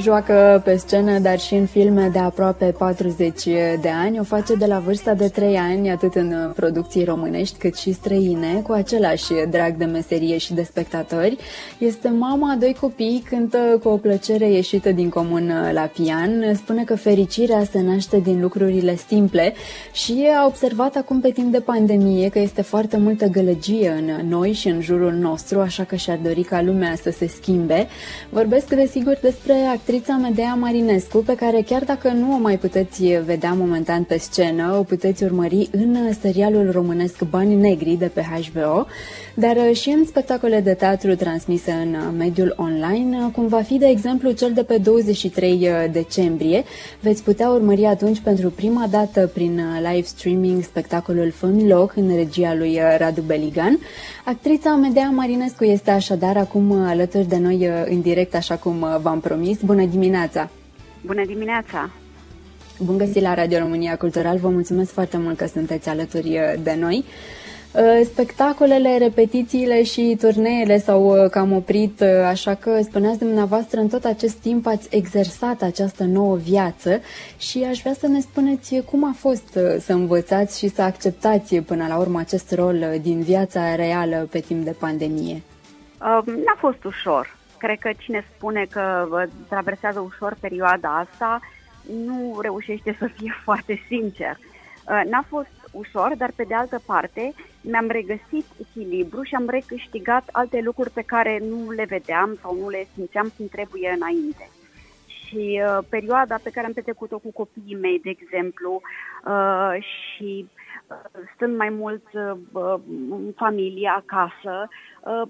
Joacă pe scenă, dar și în filme de aproape 40 de ani. O face de la vârsta de 3 ani, atât în producții românești cât și străine, cu același drag de meserie și de spectatori. Este mama a doi copii, cântă cu o plăcere ieșită din comun la pian. Spune că fericirea se naște din lucrurile simple și a observat acum pe timp de pandemie că este foarte multă gălăgie în noi și în jurul nostru, așa că și-ar dori ca lumea să se schimbe. Vorbesc desigur despre actrița Medea Marinescu, pe care chiar dacă nu o mai puteți vedea momentan pe scenă, o puteți urmări în serialul românesc Bani Negri de pe HBO, dar și în spectacole de teatru transmise în mediul online, cum va fi, de exemplu, cel de pe 23 decembrie. Veți putea urmări atunci pentru prima dată prin live streaming spectacolul Fămi Loc în regia lui Radu Beligan. Actrița Medea Marinescu este așadar acum alături de noi în direct, așa cum v-am promis. Bună dimineața! Bună dimineața! Bun găsit la Radio România Cultural, vă mulțumesc foarte mult că sunteți alături de noi. Uh, spectacolele, repetițiile și turneele s-au uh, cam oprit, uh, așa că spuneați dumneavoastră, în tot acest timp ați exersat această nouă viață și aș vrea să ne spuneți cum a fost să învățați și să acceptați până la urmă acest rol din viața reală pe timp de pandemie. N-a fost ușor. Cred că cine spune că traversează ușor perioada asta nu reușește să fie foarte sincer. N-a fost ușor, dar pe de altă parte mi-am regăsit echilibru și am recâștigat alte lucruri pe care nu le vedeam sau nu le simțeam cum trebuie înainte. Și uh, perioada pe care am petrecut-o cu copiii mei, de exemplu, uh, și uh, stând mai mult uh, în familie, acasă, uh,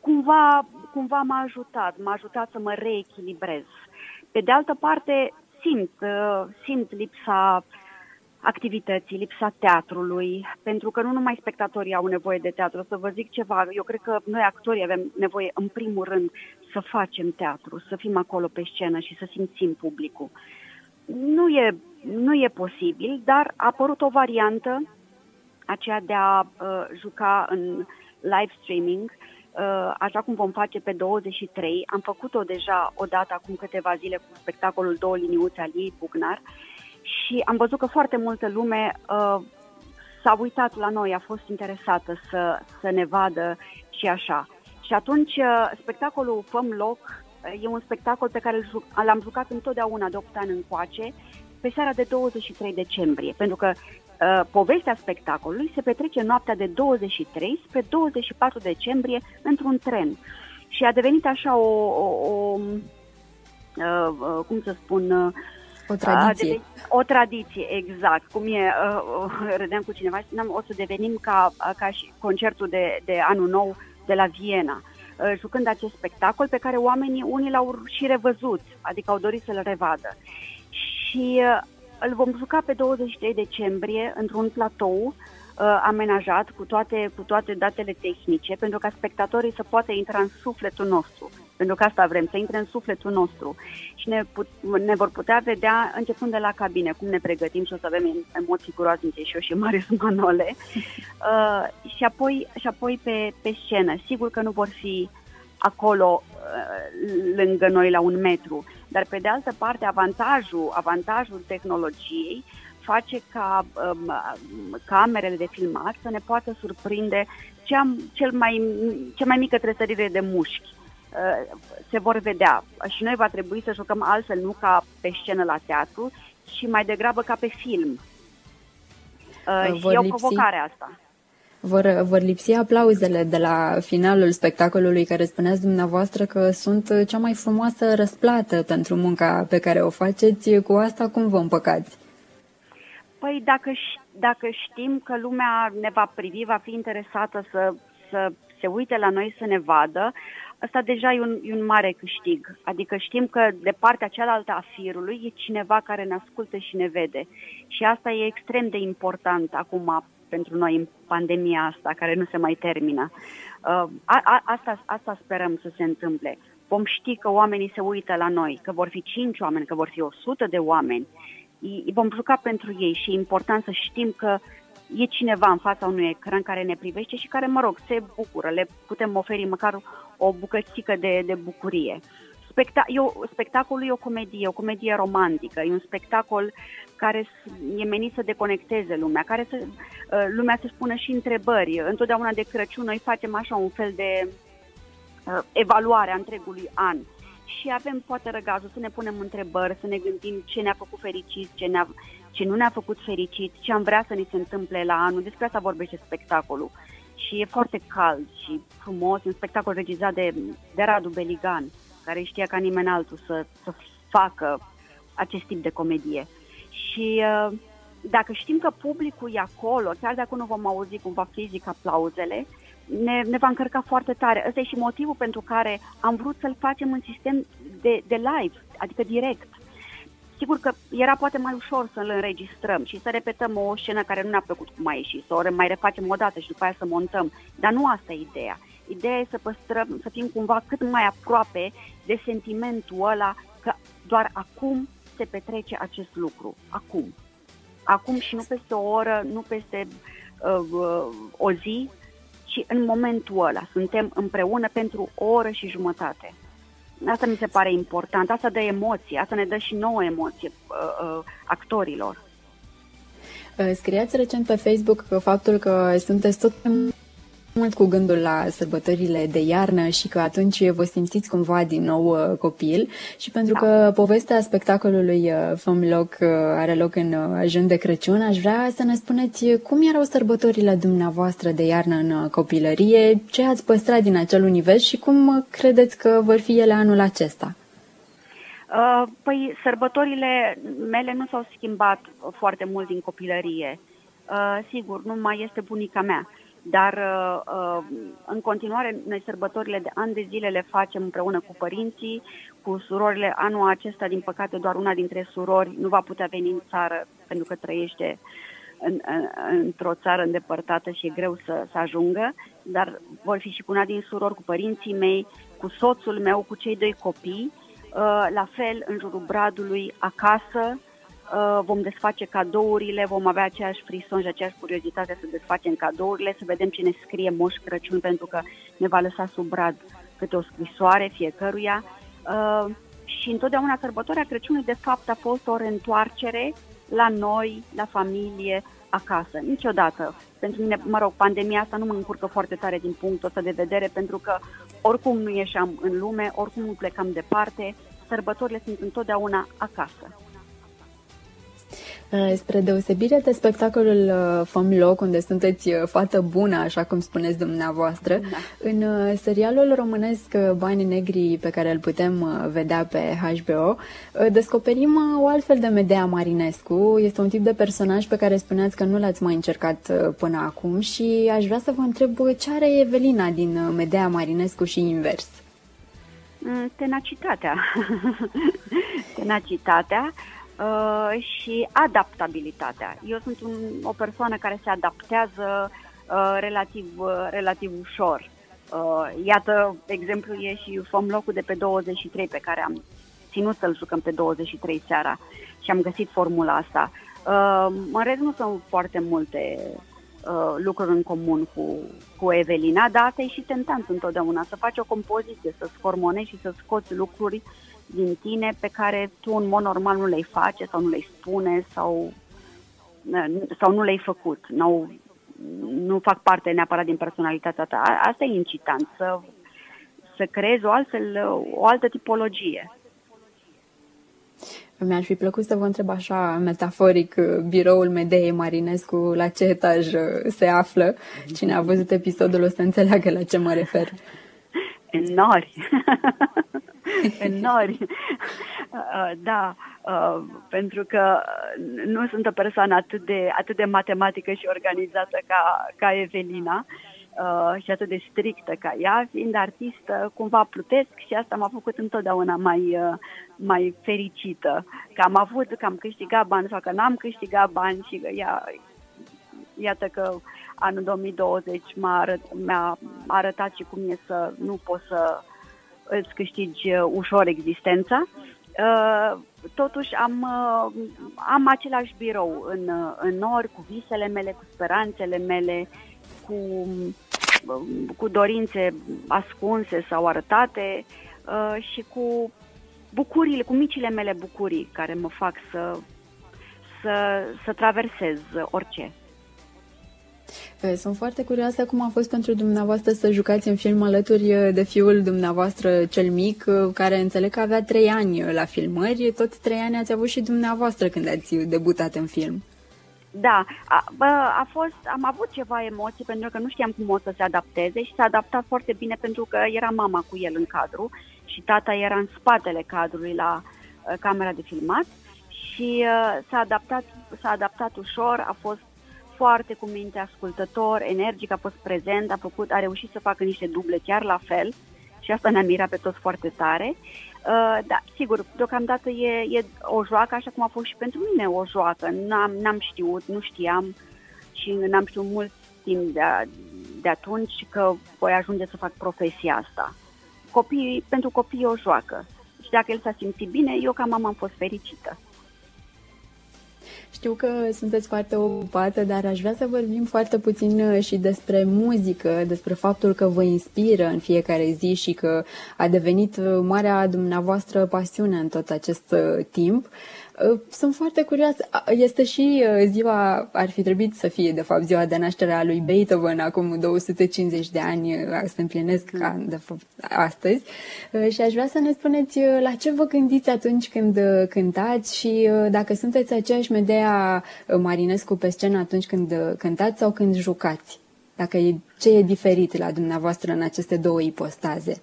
cumva, cumva m-a ajutat, m-a ajutat să mă reechilibrez. Pe de altă parte, simt, uh, simt lipsa uh, activității, lipsa teatrului, pentru că nu numai spectatorii au nevoie de teatru. Să vă zic ceva, eu cred că noi actorii avem nevoie, în primul rând, să facem teatru, să fim acolo pe scenă și să simțim publicul. Nu e, nu e posibil, dar a apărut o variantă, aceea de a uh, juca în live streaming, uh, așa cum vom face pe 23. Am făcut-o deja odată acum câteva zile cu spectacolul Două liniuțe al ei Bugnar. Uh, și am văzut că foarte multă lume uh, s-a uitat la noi, a fost interesată să, să ne vadă și așa. Și atunci uh, spectacolul Făm Loc uh, e un spectacol pe care l-am jucat întotdeauna de 8 ani încoace, pe seara de 23 decembrie, pentru că uh, povestea spectacolului se petrece noaptea de 23 spre 24 decembrie într-un tren. Și a devenit așa o, o, o uh, uh, cum să spun, uh, o tradiție. o tradiție, exact. Cum e, uh, uh, râdeam cu cineva și spuneam, o să devenim ca, ca și concertul de, de anul nou de la Viena, uh, jucând acest spectacol pe care oamenii, unii l-au și revăzut, adică au dorit să-l revadă. Și uh, îl vom juca pe 23 decembrie într-un platou uh, amenajat cu toate, cu toate datele tehnice, pentru ca spectatorii să poată intra în sufletul nostru. Pentru că asta vrem, să intre în sufletul nostru. Și ne, put, ne vor putea vedea începând de la cabine, cum ne pregătim și o să avem emoții groaznice și eu și Marius Manole. Uh, și apoi, și apoi pe, pe scenă. Sigur că nu vor fi acolo uh, lângă noi la un metru, dar pe de altă parte avantajul, avantajul tehnologiei face ca um, camerele de filmat să ne poată surprinde cea, cel mai, cea mai mică tresărire de mușchi Uh, se vor vedea. Și noi va trebui să jucăm altfel, nu ca pe scenă la teatru, ci mai degrabă ca pe film. Uh, vor și e o provocare asta. Vor, vor lipsi aplauzele de la finalul spectacolului care spuneați dumneavoastră că sunt cea mai frumoasă răsplată pentru munca pe care o faceți. Cu asta cum vă împăcați? Păi dacă, dacă știm că lumea ne va privi, va fi interesată să, să se uite la noi să ne vadă, Asta deja e un, e un mare câștig. Adică știm că de partea cealaltă a firului e cineva care ne ascultă și ne vede. Și asta e extrem de important acum pentru noi în pandemia asta, care nu se mai termină. Uh, a, a, asta, asta sperăm să se întâmple. Vom ști că oamenii se uită la noi, că vor fi cinci oameni, că vor fi o sută de oameni, vom juca pentru ei și e important să știm că e cineva în fața unui ecran care ne privește și care, mă rog, se bucură, le putem oferi măcar o bucățică de, de bucurie. Specta- eu, spectacolul e o comedie, o comedie romantică, e un spectacol care e menit să deconecteze lumea, care să, uh, lumea să spună și întrebări. Întotdeauna de Crăciun noi facem așa un fel de uh, evaluare a întregului an și avem poate răgazul să ne punem întrebări, să ne gândim ce ne-a făcut fericit, ce, ne-a, ce nu ne-a făcut fericit, ce am vrea să ne se întâmple la anul. Despre asta vorbește spectacolul. Și e foarte cald și frumos, un spectacol regizat de, de Radu Beligan, care știa ca nimeni altul să, să facă acest tip de comedie. Și uh, dacă știm că publicul e acolo, chiar dacă nu vom auzi cumva fizic aplauzele, ne, ne va încărca foarte tare. Ăsta e și motivul pentru care am vrut să-l facem în sistem de, de live, adică direct. Sigur că era poate mai ușor să-l înregistrăm și să repetăm o scenă care nu ne-a plăcut cum a ieșit, să o mai refacem o dată și după aia să montăm. Dar nu asta e ideea. Ideea e să păstrăm, să fim cumva cât mai aproape de sentimentul ăla că doar acum se petrece acest lucru. Acum. Acum și nu peste o oră, nu peste uh, uh, o zi, ci în momentul ăla. Suntem împreună pentru o oră și jumătate. Asta mi se pare important. Asta dă emoție, asta ne dă și nouă emoție uh, uh, actorilor. Uh, scriați recent pe Facebook că faptul că sunteți tot mult cu gândul la sărbătorile de iarnă și că atunci vă simțiți cumva din nou uh, copil și pentru da. că povestea spectacolului uh, Famloc uh, are loc în ajun de Crăciun, aș vrea să ne spuneți cum erau sărbătorile dumneavoastră de iarnă în copilărie, ce ați păstrat din acel univers și cum credeți că vor fi ele anul acesta? Păi, sărbătorile mele nu s-au schimbat foarte mult din copilărie. Sigur, nu mai este bunica mea dar uh, uh, în continuare noi sărbătorile de ani de zile le facem împreună cu părinții, cu surorile. Anul acesta, din păcate, doar una dintre surori nu va putea veni în țară pentru că trăiește în, în, într-o țară îndepărtată și e greu să, să ajungă, dar vor fi și cu una din surori, cu părinții mei, cu soțul meu, cu cei doi copii, uh, la fel în jurul bradului, acasă, Uh, vom desface cadourile, vom avea aceeași frison și aceeași curiozitate să desfacem cadourile, să vedem ce ne scrie Moș Crăciun, pentru că ne va lăsa sub brad câte o scrisoare fiecăruia. Uh, și întotdeauna sărbătoarea Crăciunului, de fapt, a fost o reîntoarcere la noi, la familie, acasă. Niciodată. Pentru mine, mă rog, pandemia asta nu mă încurcă foarte tare din punctul ăsta de vedere, pentru că oricum nu ieșeam în lume, oricum nu plecam departe, sărbătorile sunt întotdeauna acasă. Uh, spre deosebire de spectacolul uh, Făm Loc, unde sunteți uh, fată bună, așa cum spuneți dumneavoastră, da. în serialul românesc Banii Negri pe care îl putem vedea pe HBO, descoperim o altfel de Medea Marinescu. Este un tip de personaj pe care spuneați că nu l-ați mai încercat până acum și aș vrea să vă întreb ce are Evelina din Medea Marinescu și invers. Mm, tenacitatea. Tenacitatea uh, și adaptabilitatea. Eu sunt un, o persoană care se adaptează uh, relativ, uh, relativ ușor. Uh, iată, exemplu e și Fom locul de pe 23 pe care am ținut să-l jucăm pe 23 seara și am găsit formula asta. Uh, în rest nu sunt foarte multe uh, lucruri în comun cu, cu Evelina, dar asta e și tentant întotdeauna, să faci o compoziție, să scormonești și să scoți lucruri din tine pe care tu în mod normal nu le-ai face sau nu le-ai spune sau, sau nu le-ai făcut. Nu, nu fac parte neapărat din personalitatea ta. Asta e incitant, să, să creezi o, altfel, o altă tipologie. Mi-ar fi plăcut să vă întreb așa, metaforic, biroul Medeei Marinescu, la ce etaj se află? Cine a văzut episodul o să înțeleagă la ce mă refer. În nori. în nori. Uh, da, uh, pentru că nu sunt o persoană atât de, atât de matematică și organizată ca, ca Evelina uh, și atât de strictă ca ea, fiind artistă, cumva plutesc și asta m-a făcut întotdeauna mai, mai fericită. Că am avut, că am câștigat bani sau că n-am câștigat bani și că ea, iată că anul 2020 m-a, arăt, mi-a arătat și cum e să nu poți să îți câștigi uh, ușor existența Uh, totuși am, uh, am același birou în, uh, în nord, cu visele mele, cu speranțele mele, cu, cu dorințe ascunse sau arătate și cu bucuriile, cu micile mele bucurii care mă fac să, să, să traversez orice. Sunt foarte curioasă cum a fost pentru dumneavoastră să jucați în film alături de fiul dumneavoastră cel mic, care înțeleg că avea trei ani la filmări. Tot trei ani ați avut și dumneavoastră când ați debutat în film. Da, a, bă, a fost, am avut ceva emoții pentru că nu știam cum o să se adapteze și s-a adaptat foarte bine pentru că era mama cu el în cadru și tata era în spatele cadrului la uh, camera de filmat și uh, s-a adaptat, s-a adaptat ușor, a fost foarte cu minte ascultător, energic, a fost prezent, a, făcut, a reușit să facă niște duble chiar la fel și asta ne-a mirat pe toți foarte tare. Uh, da, sigur, deocamdată e, e o joacă așa cum a fost și pentru mine o joacă. N-am, n-am știut, nu știam și n-am știut mult timp de, a, de atunci că voi ajunge să fac profesia asta. Copii, pentru copii e o joacă. Și dacă el s-a simțit bine, eu ca mama am fost fericită. Știu că sunteți foarte ocupată, dar aș vrea să vorbim foarte puțin uh, și despre muzică, despre faptul că vă inspiră în fiecare zi și că a devenit uh, marea dumneavoastră pasiune în tot acest uh, timp. Uh, sunt foarte curioasă. Este și uh, ziua, ar fi trebuit să fie, de fapt, ziua de naștere a lui Beethoven, acum 250 de ani uh, se împlinesc ca, de fapt, astăzi. Și aș vrea să ne spuneți la ce vă gândiți atunci când cântați și dacă sunteți aceeași Medea Marinescu pe scenă atunci când cântați sau când jucați. Dacă e, ce e diferit la dumneavoastră în aceste două ipostaze.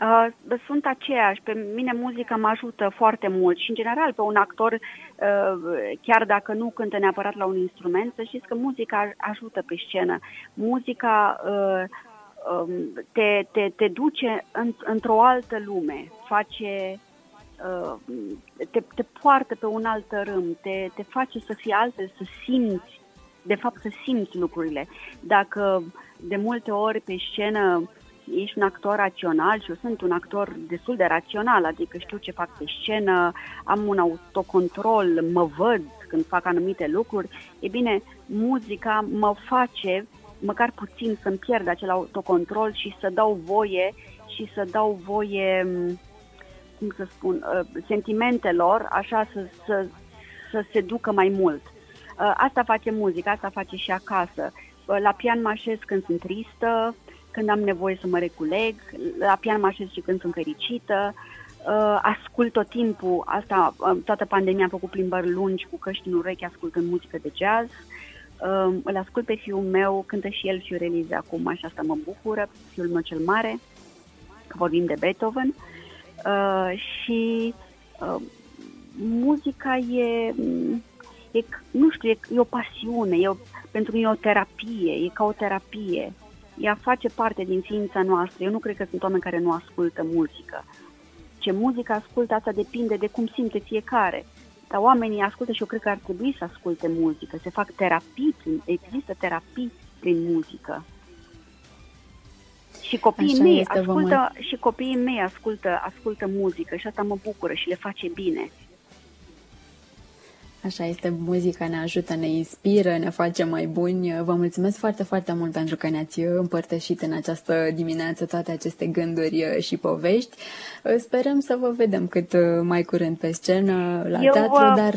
Uh, sunt aceeași. Pe mine muzica mă ajută foarte mult și, în general, pe un actor, uh, chiar dacă nu cântă neapărat la un instrument, să știți că muzica ajută pe scenă. Muzica uh, um, te, te, te duce în, într-o altă lume, face, uh, te, te poartă pe un alt râm, te, te face să fii altfel, să simți, de fapt să simți lucrurile. Dacă de multe ori pe scenă uh, ești un actor rațional și eu sunt un actor destul de rațional, adică știu ce fac pe scenă, am un autocontrol, mă văd când fac anumite lucruri, e bine, muzica mă face măcar puțin să-mi pierd acel autocontrol și să dau voie și să dau voie, cum să spun, uh, sentimentelor, așa să, să, să se ducă mai mult. Uh, asta face muzica, asta face și acasă. Uh, la pian mă așez când sunt tristă, când am nevoie să mă reculeg, la pian mă așez și când sunt fericită, uh, ascult tot timpul, asta, uh, toată pandemia am făcut plimbări lungi cu căști în urechi ascultând muzică de jazz, uh, îl ascult pe fiul meu, cântă și el fiorelize acum și asta mă bucură, fiul meu cel mare, că vorbim de Beethoven, uh, și uh, muzica e, e, nu știu, e, e o pasiune, e o, pentru mine e o terapie, e ca o terapie ea face parte din ființa noastră. Eu nu cred că sunt oameni care nu ascultă muzică. Ce muzică ascultă, asta depinde de cum simte fiecare. Dar oamenii ascultă și eu cred că ar trebui să asculte muzică, să fac terapii, există terapii prin muzică. Și copiii Așa mei ascultă, și copiii mei ascultă, ascultă muzică și asta mă bucură și le face bine. Așa este, muzica ne ajută, ne inspiră, ne face mai buni. Vă mulțumesc foarte, foarte mult pentru că ne-ați împărtășit în această dimineață toate aceste gânduri și povești. Sperăm să vă vedem cât mai curând pe scenă, la Eu, teatru, dar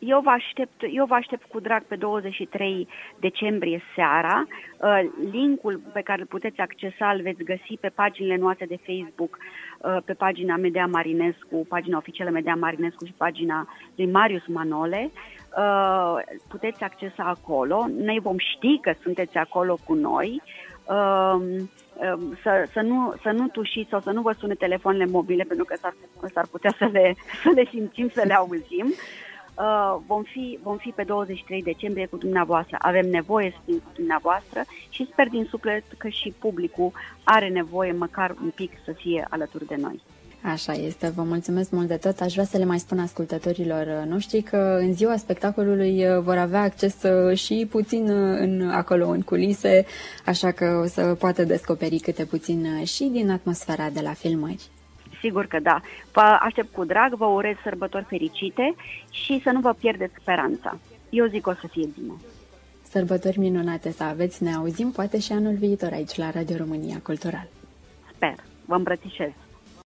eu vă, aștept, eu vă aștept cu drag pe 23 decembrie seara. Uh, linkul pe care îl puteți accesa îl veți găsi pe paginile noastre de Facebook, uh, pe pagina Medea Marinescu, pagina oficială Medea Marinescu și pagina lui Marius Manole. Uh, puteți accesa acolo. Noi vom ști că sunteți acolo cu noi. Um, um, să, să, nu, să nu tușiți sau să nu vă sune telefoanele mobile pentru că s-ar, s-ar putea să le, să le simțim, să le auzim. Uh, uh, vom, fi, vom fi pe 23 decembrie cu dumneavoastră. Avem nevoie să fim cu dumneavoastră și sper din suflet că și publicul are nevoie măcar un pic să fie alături de noi. Așa este, vă mulțumesc mult de tot. Aș vrea să le mai spun ascultătorilor noștri că în ziua spectacolului uh, vor avea acces uh, și puțin uh, în, acolo în culise, așa că o să poată descoperi câte puțin și din atmosfera de la filmări. Sigur că da. Vă aștept cu drag, vă urez sărbători fericite și să nu vă pierdeți speranța. Eu zic că o să fie bine. Sărbători minunate să aveți, ne auzim poate și anul viitor aici la Radio România Cultural. Sper, vă îmbrățișez.